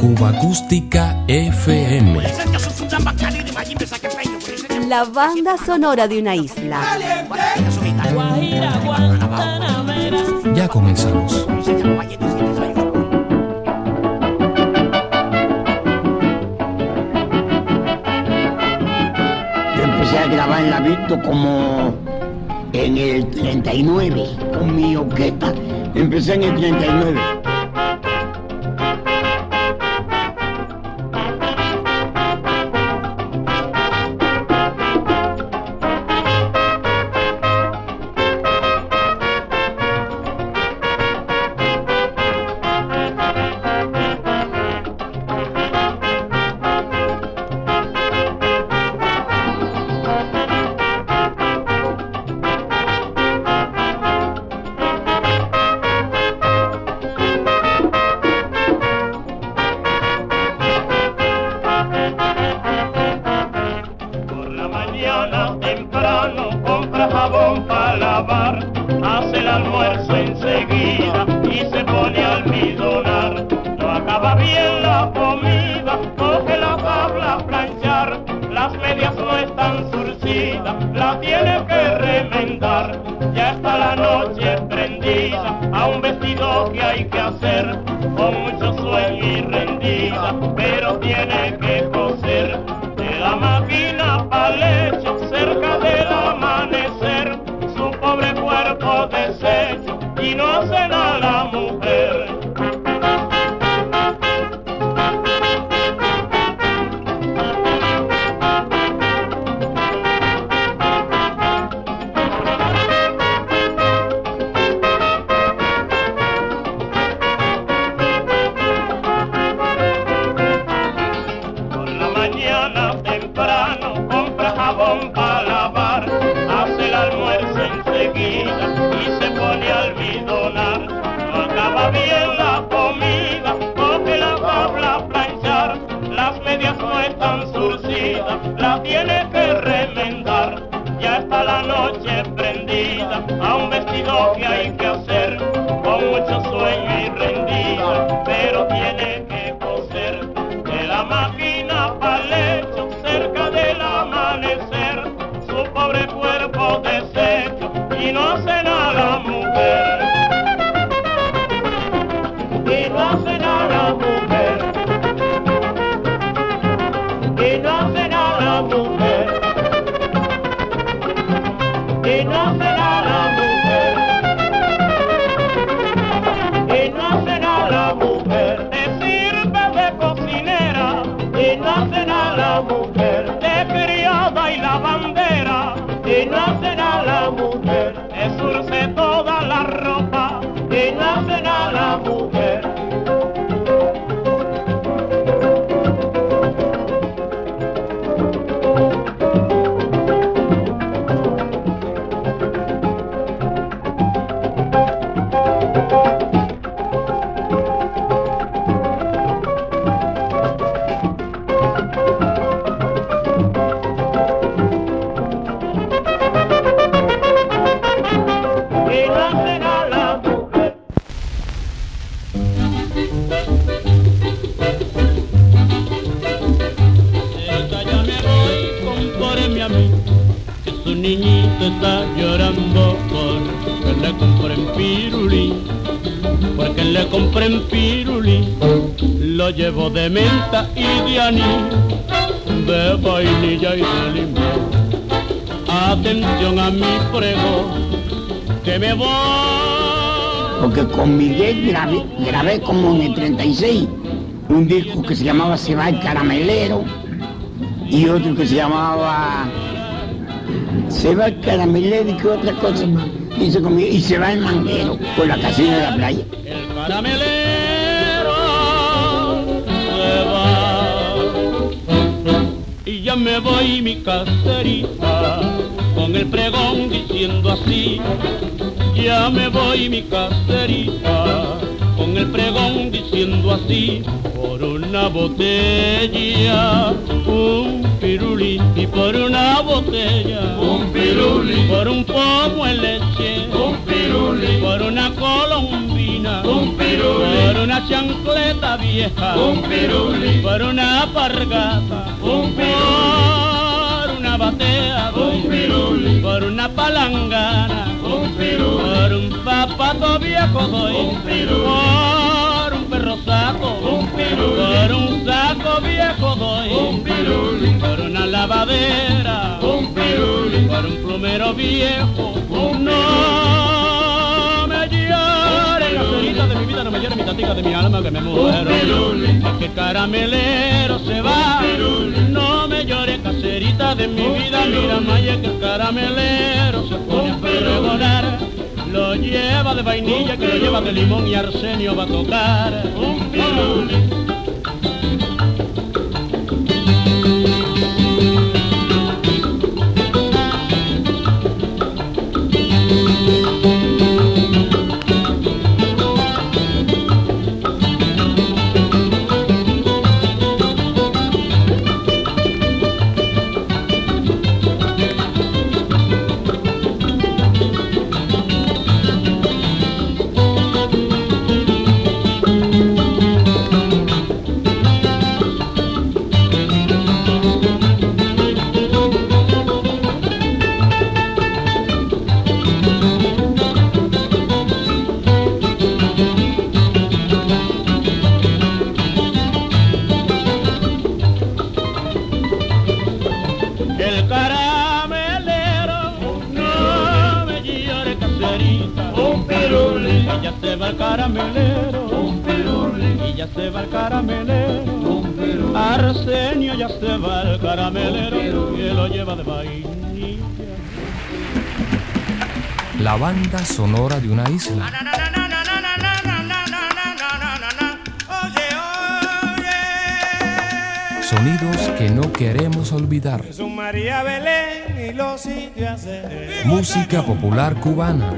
Cuba Acústica FM. La banda sonora de una isla. Ya comenzamos. Yo empecé a grabar en la Vito como en el 39 con mi orquesta. Empecé en el 39. corriendo. Vestido que hay llevo de menta y de anís, de vainilla y de limón. Atención a mi prego, que me voy. Porque con Miguel grabé, grabé como en el 36 un disco que se llamaba Se va el caramelero y otro que se llamaba Se va el caramelero y que otra cosa más. Hizo con Miguel, y se va el manguero por la casina de la playa. El caramelero ya me voy mi caserita con el pregón diciendo así. Ya me voy mi caserita con el pregón diciendo así. Por una botella un pirulí y por una botella un pirulí. por un pomo en leche una chancleta vieja, un piruli, por una pargata, un piruli, por una batea, un piruli, por una palangana, un piruli, por un zapato viejo doy, un piruli, por un perro saco, un piruli, por un saco viejo doy, un piruli, por una lavadera, un piruli, por un plumero viejo, un no me llore mi tatica de mi alma que me muero. Que caramelero se va, no me llore caserita de mi vida, mira Maya que el caramelero se pone a pregonar. Lo lleva de vainilla, que lo lleva de limón y arsenio va a tocar. Un y ya se va el caramelero, y ya se va el caramelero, Arsenio ya se va el caramelero, que lo lleva de vainilla. La banda sonora de una isla. Sonidos que no queremos olvidar. Jesús María Belén y los Música popular cubana.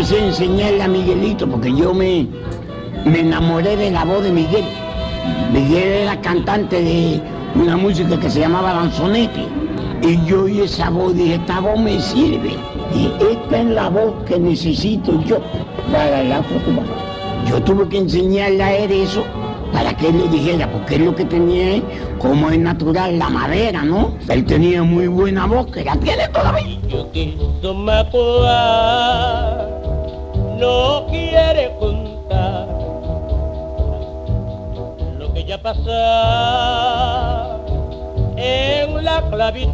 Empecé enseñarle a Miguelito porque yo me, me enamoré de la voz de Miguel. Miguel era cantante de una música que se llamaba Danzonete. Y yo oí esa voz, dije, esta voz me sirve. Y esta es la voz que necesito yo para afro cubano. Yo tuve que enseñarle a él eso para que él le dijera, porque él lo que tenía como es natural, la madera, ¿no? Él tenía muy buena voz, que la tiene todavía. Yo no quiere contar lo que ya pasa en la clavitud.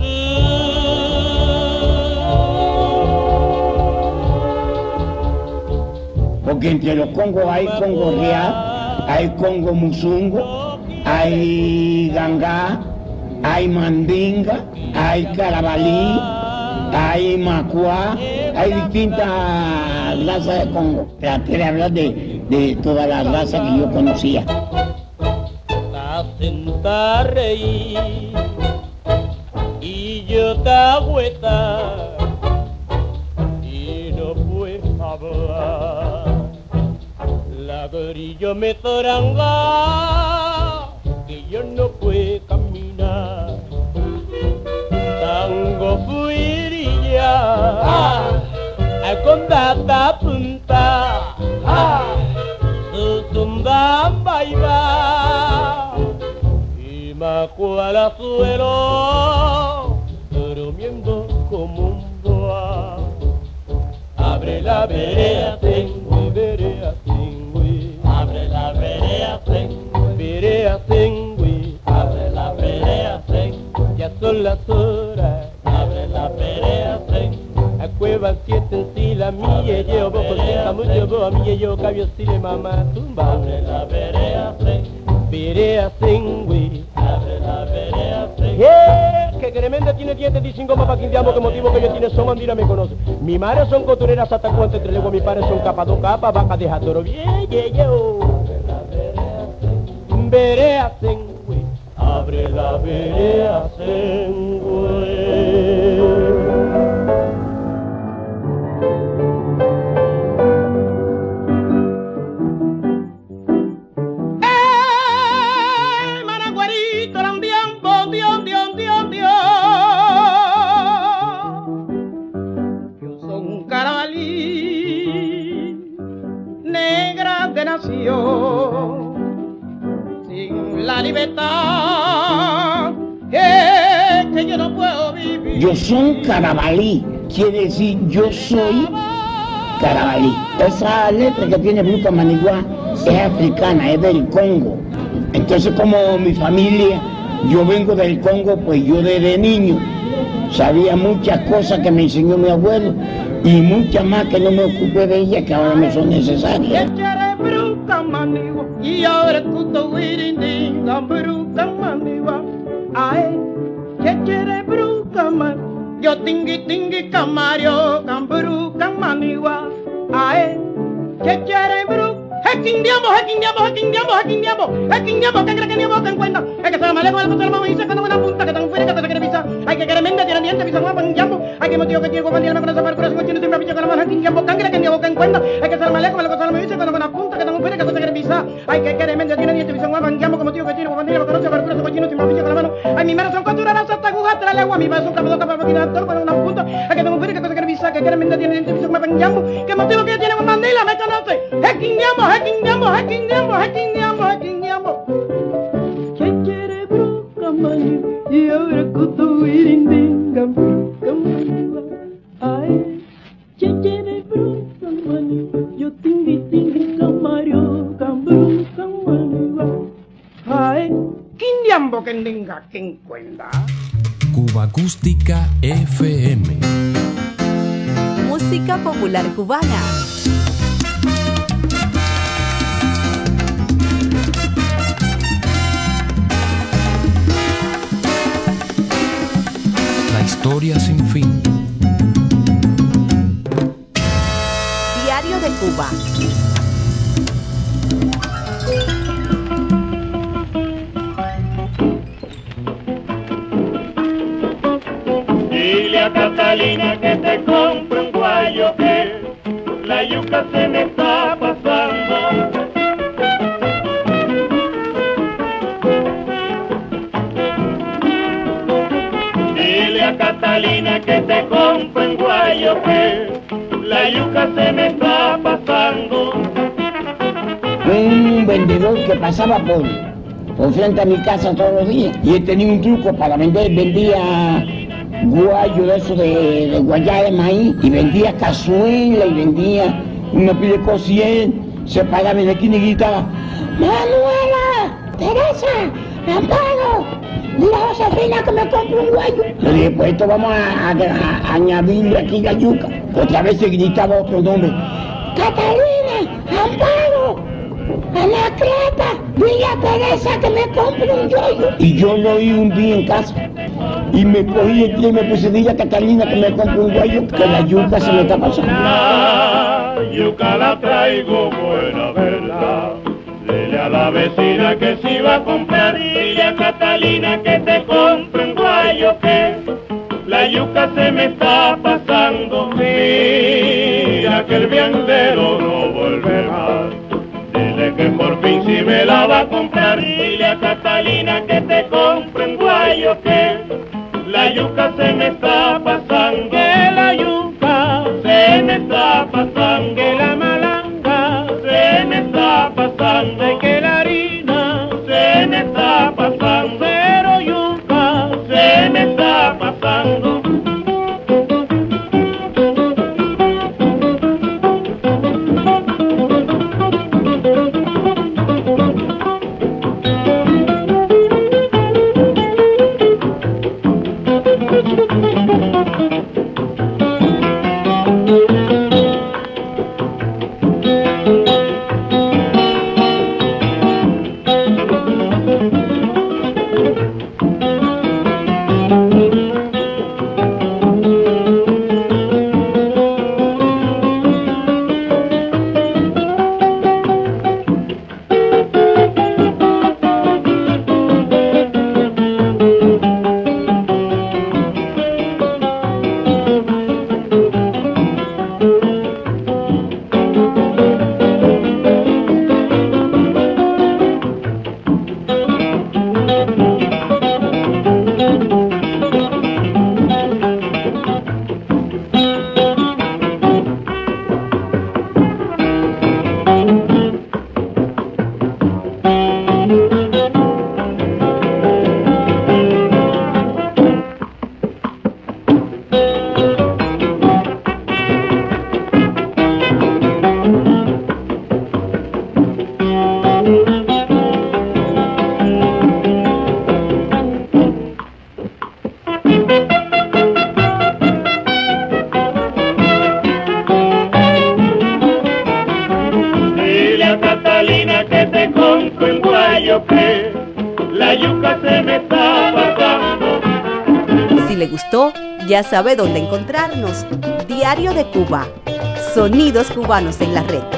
Porque entre los congos hay congo real, hay congo musungo, hay gangá, hay mandinga, hay carabalí, hay macuá, hay distintas razas de congo. Traté de hablar de, de todas las razas que yo conocía. y yo te agüeta y no puedo hablar. La grillo me zoranga condata punta. Ah, Tutumba baiba y va y majo al suelo durmiendo como un boa. Abre la vereda tengo vereda tengo abre la vereda tengo vereda tengo abre la vereda tengo ya son las horas. Abre la vereda tengo a cueva siete que yo cabio si le mamá tumba. Abre la verea se, verea güey. Abre la verea se. Yeah, que Gremenda tiene dientes de cinco más paquindiamo que motivo que yo tiene son mandira me conoce. Mi madre son costureras hasta cuánto entre luego mi padre son capa dos capas, vaca de jatoro. Bien, yeah, yo. Verea se, güey. Abre la verea se, güey. Negra de nación, sin la libertad, que yo no puedo vivir. Yo soy carabalí, quiere decir yo soy carabalí. Esa letra que tiene Bruca Manigua es africana, es del Congo. Entonces como mi familia, yo vengo del Congo, pues yo desde niño sabía muchas cosas que me enseñó mi abuelo y muchas más que no me ocupé de ellas que ahora me son necesarias. Y ahora kuto wirindinga bruca maniwa. Ay, echere bruca man, yo tingi tingi camario, cambruca maniwa. Ay, echere bruca. Hekindiamo, hekindiamo, hekindiamo, hekindiamo, hekindiamo, que cree que ni boca encuentra. Es que se me lejos el la dice que no una quiere pisar. Hay que querer tiene dientes, pisa no pangiamo. Hay que motivo que tiene cuando me conoce por corazón, tiene con la mano, hekindiamo, cangre que ni boca encuentra. Hay que ser el costo de la dice que no una punta que tan fuera que te quiere pisar. Hay que querer tiene dientes, pisa no pangiamo, como motivo que tiene cuando me conoce por corazón, tiene siempre picha con la mano. Ay, mi mano son costuras hasta agujas, la lengua, mi beso, capado, capado, tirar todo con una punta. Hay que tan fuera que te quiere pisar, que querer tiene dientes, pisa no pangiamo. Que motivo que tiene con mandila, me conoce. Hekindiamo, hekindiamo, hekindiamo, hekindiamo, hekindiamo. Cuba Acústica FM. Música popular cubana. Historia sin fin. Diario de Cuba. La yuca se me está pasando. un vendedor que pasaba por, por frente a mi casa todos los días y él tenía un truco para vender, vendía guayo de eso de, de guayá de maíz y vendía cazuela y vendía una pila de cosas se paraba en la esquina y gritaba Manuela, Teresa, Amparo, a Josefina que me compre un guayo. Le dije, pues esto vamos a, a- a añadirle aquí la yuca. Otra vez se gritaba otro nombre. Catalina, Amparo, Anacleta, dile a Teresa que me compre un yoyo. Y yo lo oí un día en casa. Y me cogí el pie y me puse, dile a Catalina que me compre un guayo, que la yuca se me está pasando. La yuca la traigo buena, ¿verdad? Dile a la vecina que si va a comprar, a Catalina que te compre un guayo que la yuca se me está pasando. Mira que el viandero no vuelve más. Dile que por fin si me la va a comprar, dile a Catalina que te compre un guayo que la yuca se me está pasando. Si le gustó, ya sabe dónde encontrarnos. Diario de Cuba. Sonidos cubanos en la red.